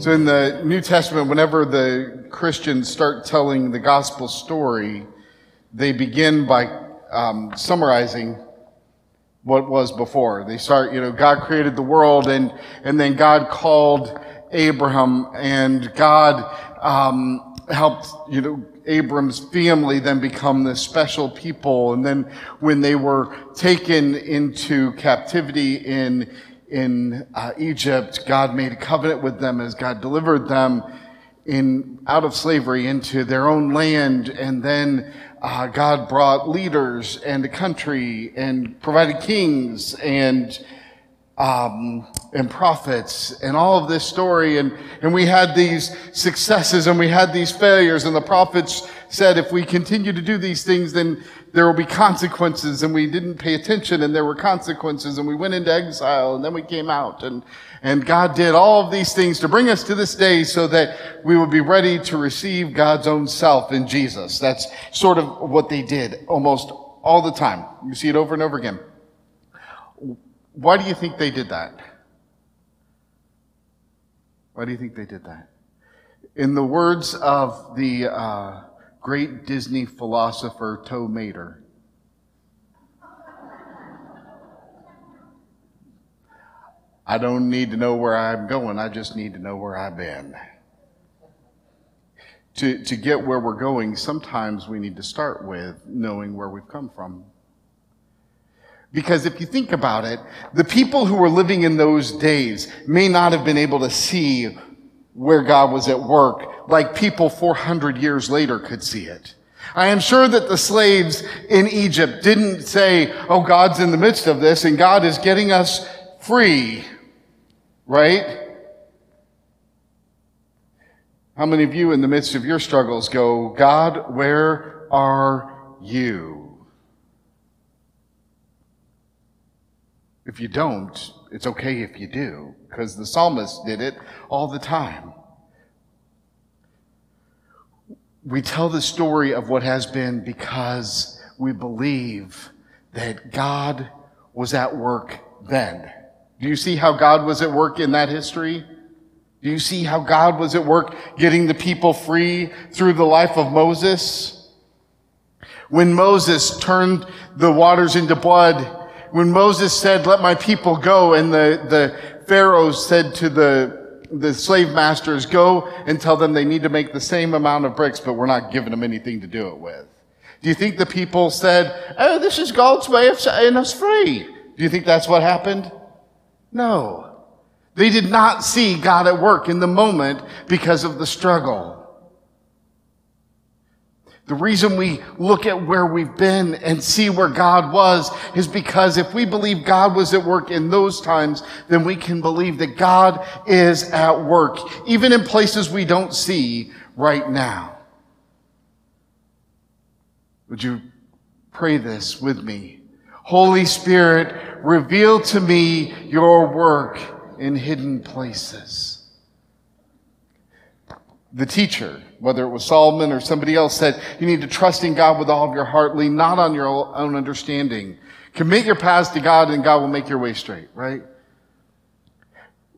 So in the New Testament, whenever the Christians start telling the gospel story, they begin by um, summarizing what was before. They start, you know, God created the world and, and then God called Abraham and God, um, helped, you know, Abram's family then become this special people. And then when they were taken into captivity in, in uh, Egypt, God made a covenant with them as God delivered them in, out of slavery into their own land. And then uh, God brought leaders and a country and provided kings and um, and prophets and all of this story and and we had these successes and we had these failures and the prophets said if we continue to do these things then there will be consequences and we didn't pay attention and there were consequences and we went into exile and then we came out and and God did all of these things to bring us to this day so that we would be ready to receive God's own self in Jesus. That's sort of what they did almost all the time. You see it over and over again. Why do you think they did that? Why do you think they did that? In the words of the uh, great Disney philosopher Tow Mater, I don't need to know where I'm going, I just need to know where I've been. To, to get where we're going, sometimes we need to start with knowing where we've come from. Because if you think about it, the people who were living in those days may not have been able to see where God was at work like people 400 years later could see it. I am sure that the slaves in Egypt didn't say, oh, God's in the midst of this and God is getting us free, right? How many of you in the midst of your struggles go, God, where are you? If you don't, it's okay if you do, because the psalmist did it all the time. We tell the story of what has been because we believe that God was at work then. Do you see how God was at work in that history? Do you see how God was at work getting the people free through the life of Moses? When Moses turned the waters into blood, when Moses said, let my people go, and the, the Pharaoh said to the, the slave masters, go and tell them they need to make the same amount of bricks, but we're not giving them anything to do it with. Do you think the people said, oh, this is God's way of setting us free? Do you think that's what happened? No. They did not see God at work in the moment because of the struggle. The reason we look at where we've been and see where God was is because if we believe God was at work in those times, then we can believe that God is at work, even in places we don't see right now. Would you pray this with me? Holy Spirit, reveal to me your work in hidden places. The teacher, whether it was Solomon or somebody else, said you need to trust in God with all of your heart, lean not on your own understanding. Commit your paths to God and God will make your way straight, right?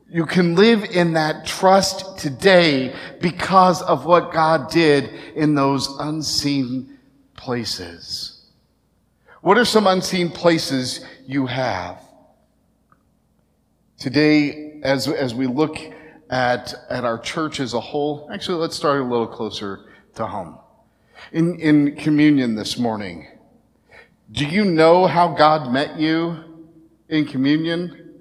You can live in that trust today because of what God did in those unseen places. What are some unseen places you have? Today, as, as we look at, at our church as a whole. Actually, let's start a little closer to home. In, in communion this morning, do you know how God met you in communion?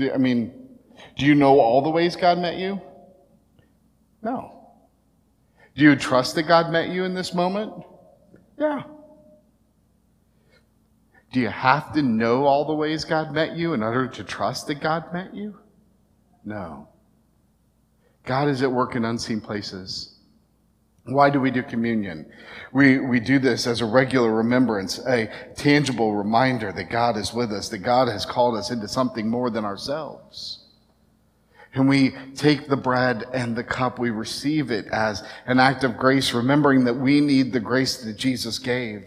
I mean, do you know all the ways God met you? No. Do you trust that God met you in this moment? Yeah. Do you have to know all the ways God met you in order to trust that God met you? No. God is at work in unseen places. Why do we do communion? We, we do this as a regular remembrance, a tangible reminder that God is with us, that God has called us into something more than ourselves. And we take the bread and the cup, we receive it as an act of grace, remembering that we need the grace that Jesus gave.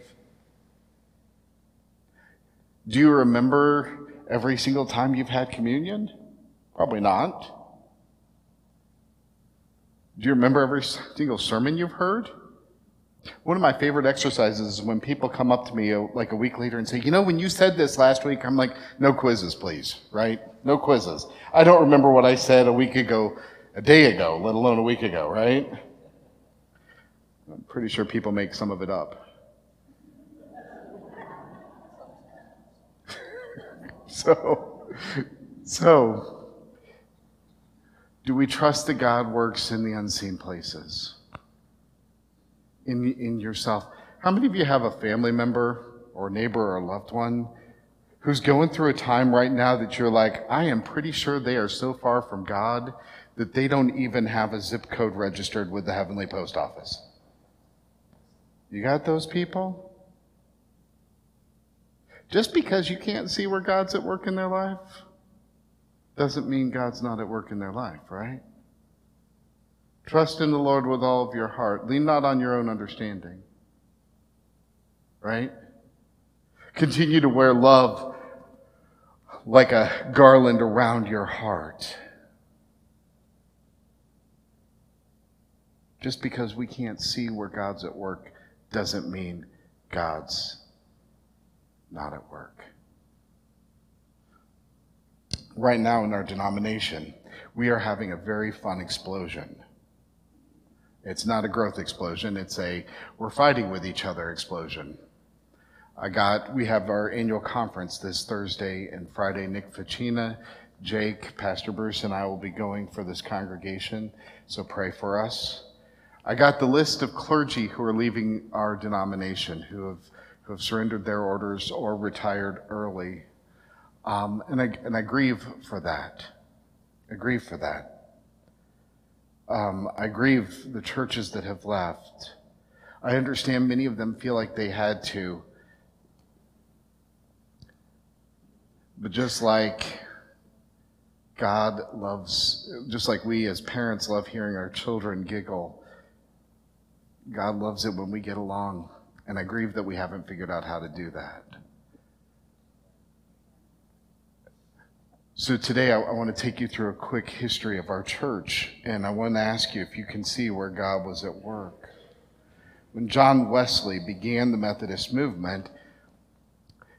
Do you remember every single time you've had communion? Probably not. Do you remember every single sermon you've heard? One of my favorite exercises is when people come up to me uh, like a week later and say, You know, when you said this last week, I'm like, No quizzes, please, right? No quizzes. I don't remember what I said a week ago, a day ago, let alone a week ago, right? I'm pretty sure people make some of it up. So, so, do we trust that God works in the unseen places? In, in yourself. How many of you have a family member or neighbor or loved one who's going through a time right now that you're like, I am pretty sure they are so far from God that they don't even have a zip code registered with the Heavenly Post Office? You got those people? Just because you can't see where God's at work in their life doesn't mean God's not at work in their life, right? Trust in the Lord with all of your heart. Lean not on your own understanding. Right? Continue to wear love like a garland around your heart. Just because we can't see where God's at work doesn't mean God's not at work. Right now in our denomination, we are having a very fun explosion. It's not a growth explosion, it's a we're fighting with each other explosion. I got, we have our annual conference this Thursday and Friday. Nick Ficina, Jake, Pastor Bruce, and I will be going for this congregation, so pray for us. I got the list of clergy who are leaving our denomination, who have, have surrendered their orders or retired early. Um, and, I, and I grieve for that. I grieve for that. Um, I grieve the churches that have left. I understand many of them feel like they had to. But just like God loves, just like we as parents love hearing our children giggle, God loves it when we get along. And I grieve that we haven't figured out how to do that. So today I, I, want to take you through a quick history of our church, and I want to ask you if you can see where God was at work. When John Wesley began the Methodist movement,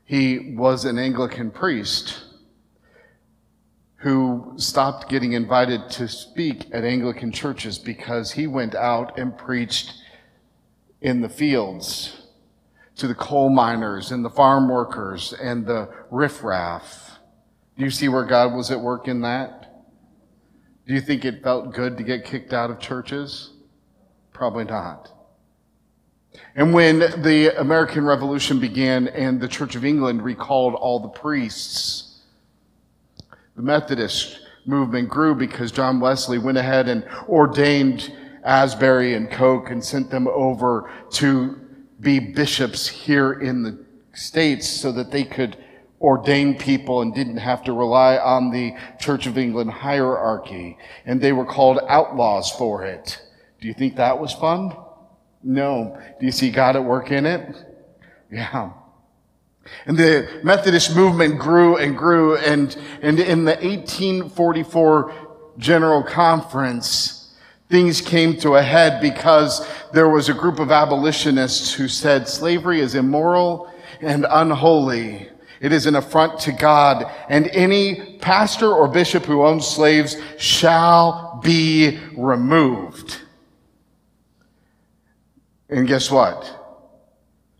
he was an Anglican priest who stopped getting invited to speak at Anglican churches because he went out and preached in the fields to the coal miners and the farm workers and the riffraff. Do you see where God was at work in that? Do you think it felt good to get kicked out of churches? Probably not. And when the American Revolution began and the Church of England recalled all the priests, the Methodist movement grew because John Wesley went ahead and ordained Asbury and Coke and sent them over to be bishops here in the States so that they could ordain people and didn't have to rely on the Church of England hierarchy. And they were called outlaws for it. Do you think that was fun? No. Do you see God at work in it? Yeah. And the Methodist movement grew and grew and, and in the 1844 General Conference, things came to a head because there was a group of abolitionists who said slavery is immoral and unholy. It is an affront to God, and any pastor or bishop who owns slaves shall be removed. And guess what?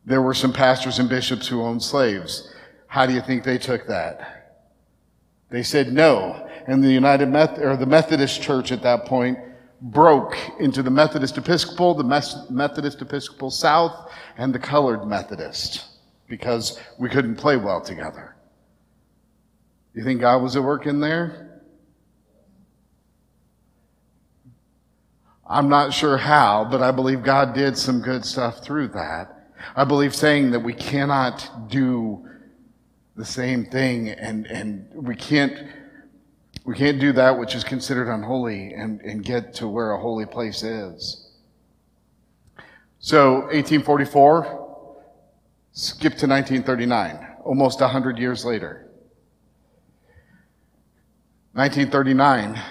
There were some pastors and bishops who owned slaves. How do you think they took that? They said no. And the United Meth- or the Methodist Church at that point broke into the Methodist Episcopal, the Methodist Episcopal South, and the Colored Methodist because we couldn't play well together. You think God was at work in there? I'm not sure how, but I believe God did some good stuff through that. I believe saying that we cannot do the same thing and, and we can't we can't do that which is considered unholy and, and get to where a holy place is. So, 1844, skip to 1939, almost 100 years later. 1939,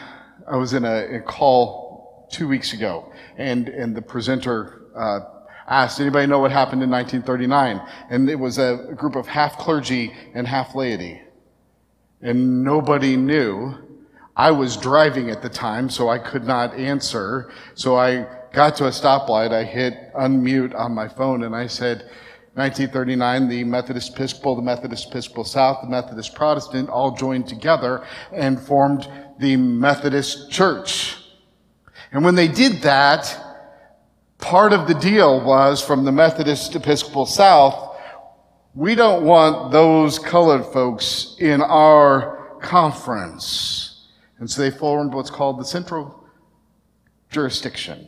I was in a, a call two weeks ago, and, and the presenter uh, asked, anybody know what happened in 1939? And it was a group of half clergy and half laity. And nobody knew. I was driving at the time, so I could not answer. So I got to a stoplight, I hit unmute on my phone, and I said, 1939, the Methodist Episcopal, the Methodist Episcopal South, the Methodist Protestant all joined together and formed the Methodist Church. And when they did that, part of the deal was from the Methodist Episcopal South, we don't want those colored folks in our conference. And so they formed what's called the Central Jurisdiction.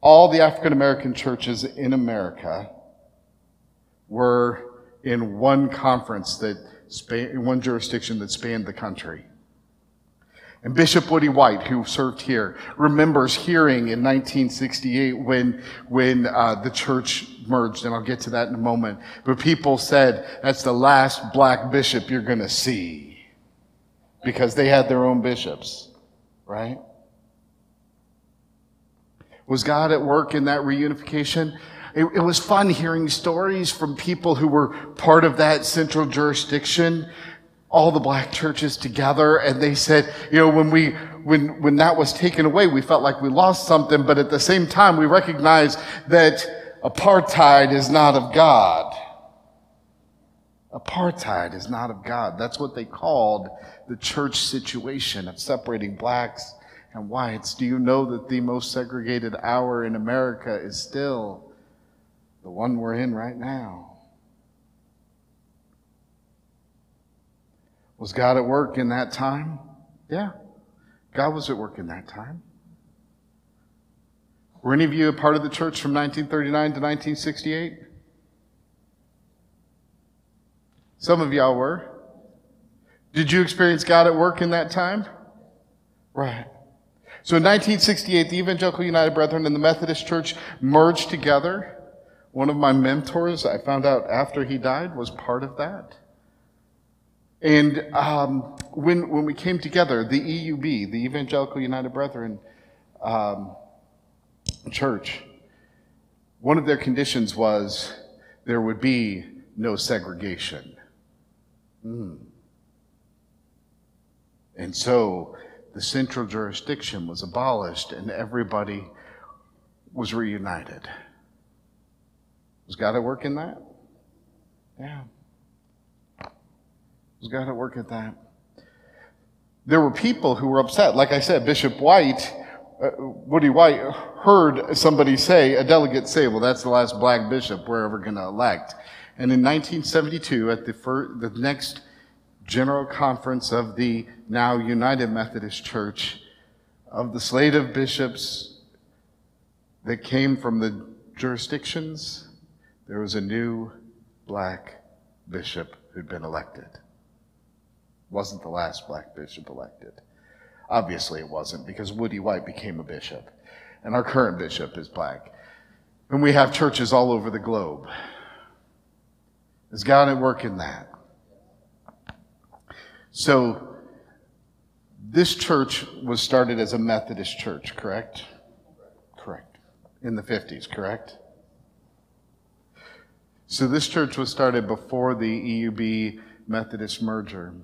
All the African American churches in America were in one conference that span, one jurisdiction that spanned the country. And Bishop Woody White, who served here, remembers hearing in 1968 when, when uh, the church merged, and I'll get to that in a moment. But people said, that's the last black bishop you're going to see. Because they had their own bishops, right? Was God at work in that reunification? It, it, was fun hearing stories from people who were part of that central jurisdiction all the black churches together and they said, you know, when we, when, when that was taken away, we felt like we lost something, but at the same time, we recognize that apartheid is not of God. Apartheid is not of God. That's what they called the church situation of separating blacks and whites. Do you know that the most segregated hour in America is still the one we're in right now? Was God at work in that time? Yeah. God was at work in that time. Were any of you a part of the church from 1939 to 1968? Some of y'all were. Did you experience God at work in that time? Right. So in 1968, the Evangelical United Brethren and the Methodist Church merged together. One of my mentors, I found out after he died, was part of that. And um, when, when we came together, the EUB, the Evangelical United Brethren um, Church, one of their conditions was there would be no segregation. Mm. And so the central jurisdiction was abolished and everybody was reunited. Was God at work in that? Yeah. Was got to work at that? There were people who were upset. Like I said, Bishop White, uh, Woody White, heard somebody say, a delegate say, well, that's the last black bishop we're ever going to elect. And in 1972, at the, the next general conference of the now United Methodist Church, of the slate of bishops that came from the jurisdictions, there was a new black bishop who'd been elected wasn't the last black bishop elected. Obviously, it wasn't because Woody White became a bishop, and our current bishop is black. And we have churches all over the globe. Is God at work in that? So, this church was started as a Methodist church, correct? Correct. In the 50s, correct? So, this church was started before the EUB Methodist merger.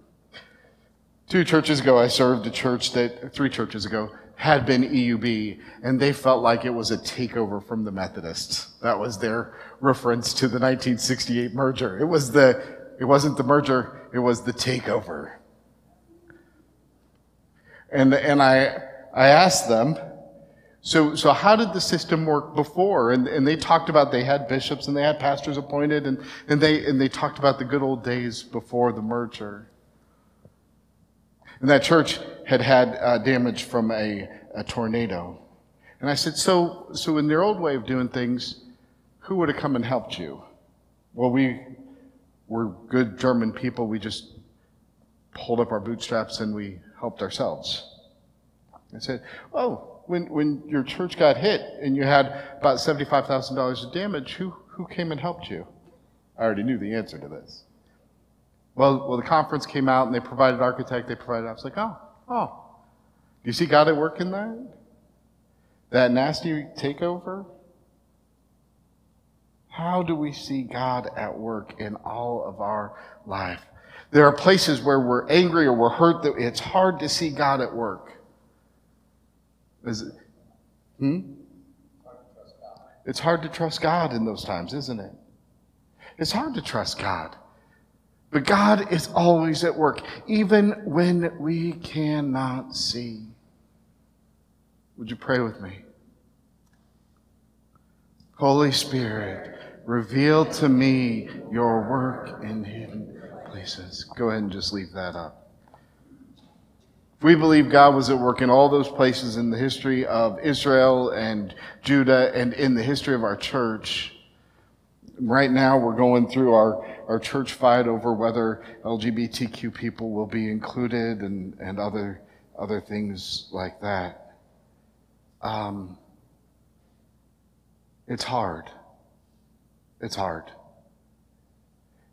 Two churches ago, I served a church that, three churches ago, had been EUB, and they felt like it was a takeover from the Methodists. That was their reference to the 1968 merger. It was the, it wasn't the merger, it was the takeover. And, and I, I asked them, so, so how did the system work before? And, and they talked about they had bishops and they had pastors appointed and, and they, and they talked about the good old days before the merger. And that church had had uh, damage from a, a tornado. And I said, so, so in their old way of doing things, who would have come and helped you? Well, we were good German people. We just pulled up our bootstraps and we helped ourselves. I said, oh, when, when your church got hit and you had about $75,000 of damage, who, who came and helped you? I already knew the answer to this. Well, well, the conference came out and they provided architect, they provided, I was like, oh, oh. Do you see God at work in that? That nasty takeover? How do we see God at work in all of our life? There are places where we're angry or we're hurt that it's hard to see God at work. Is it? Hmm? It's hard to trust God in those times, isn't it? It's hard to trust God. But God is always at work, even when we cannot see. Would you pray with me? Holy Spirit, reveal to me your work in hidden places. Go ahead and just leave that up. We believe God was at work in all those places in the history of Israel and Judah and in the history of our church, right now we're going through our, our church fight over whether LGBTQ people will be included and, and other, other things like that. Um, it's hard. It's hard.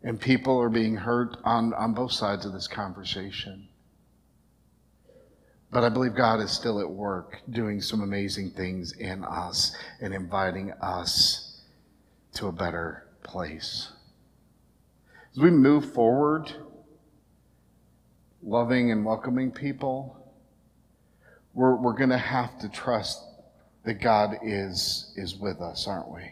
And people are being hurt on, on both sides of this conversation. But I believe God is still at work doing some amazing things in us and inviting us to a better place. As we move forward, loving and welcoming people, we're, we're going to have to trust that God is, is with us, aren't we?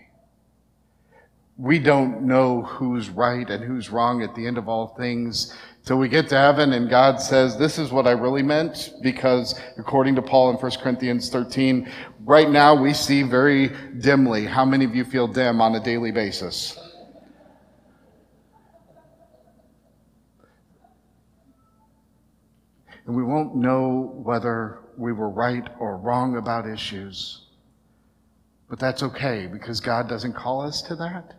We don't know who's right and who's wrong at the end of all things till we get to heaven and God says, This is what I really meant, because according to Paul in 1 Corinthians 13, right now we see very dimly. How many of you feel dim on a daily basis? And we won't know whether we were right or wrong about issues. But that's okay because God doesn't call us to that.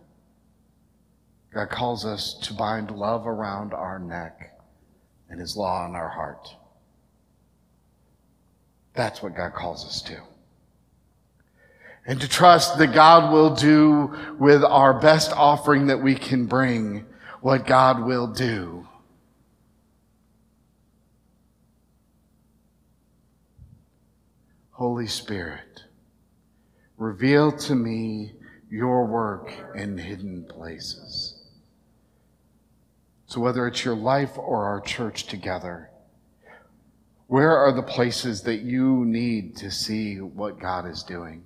God calls us to bind love around our neck and his law in our heart. That's what God calls us to. And to trust that God will do with our best offering that we can bring what God will do. Holy Spirit, reveal to me your work in hidden places. So, whether it's your life or our church together, where are the places that you need to see what God is doing?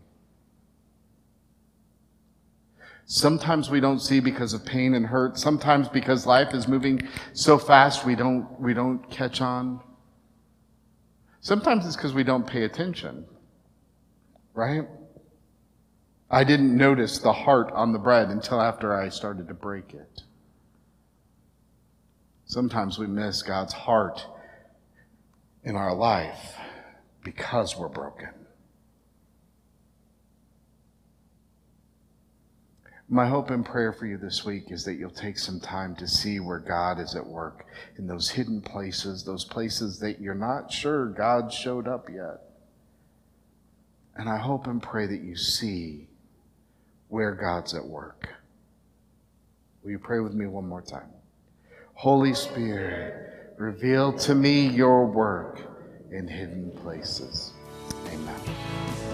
Sometimes we don't see because of pain and hurt. Sometimes because life is moving so fast we don't, we don't catch on. Sometimes it's because we don't pay attention, right? I didn't notice the heart on the bread until after I started to break it. Sometimes we miss God's heart in our life because we're broken. My hope and prayer for you this week is that you'll take some time to see where God is at work in those hidden places, those places that you're not sure God showed up yet. And I hope and pray that you see where God's at work. Will you pray with me one more time? Holy Spirit, reveal to me your work in hidden places. Amen.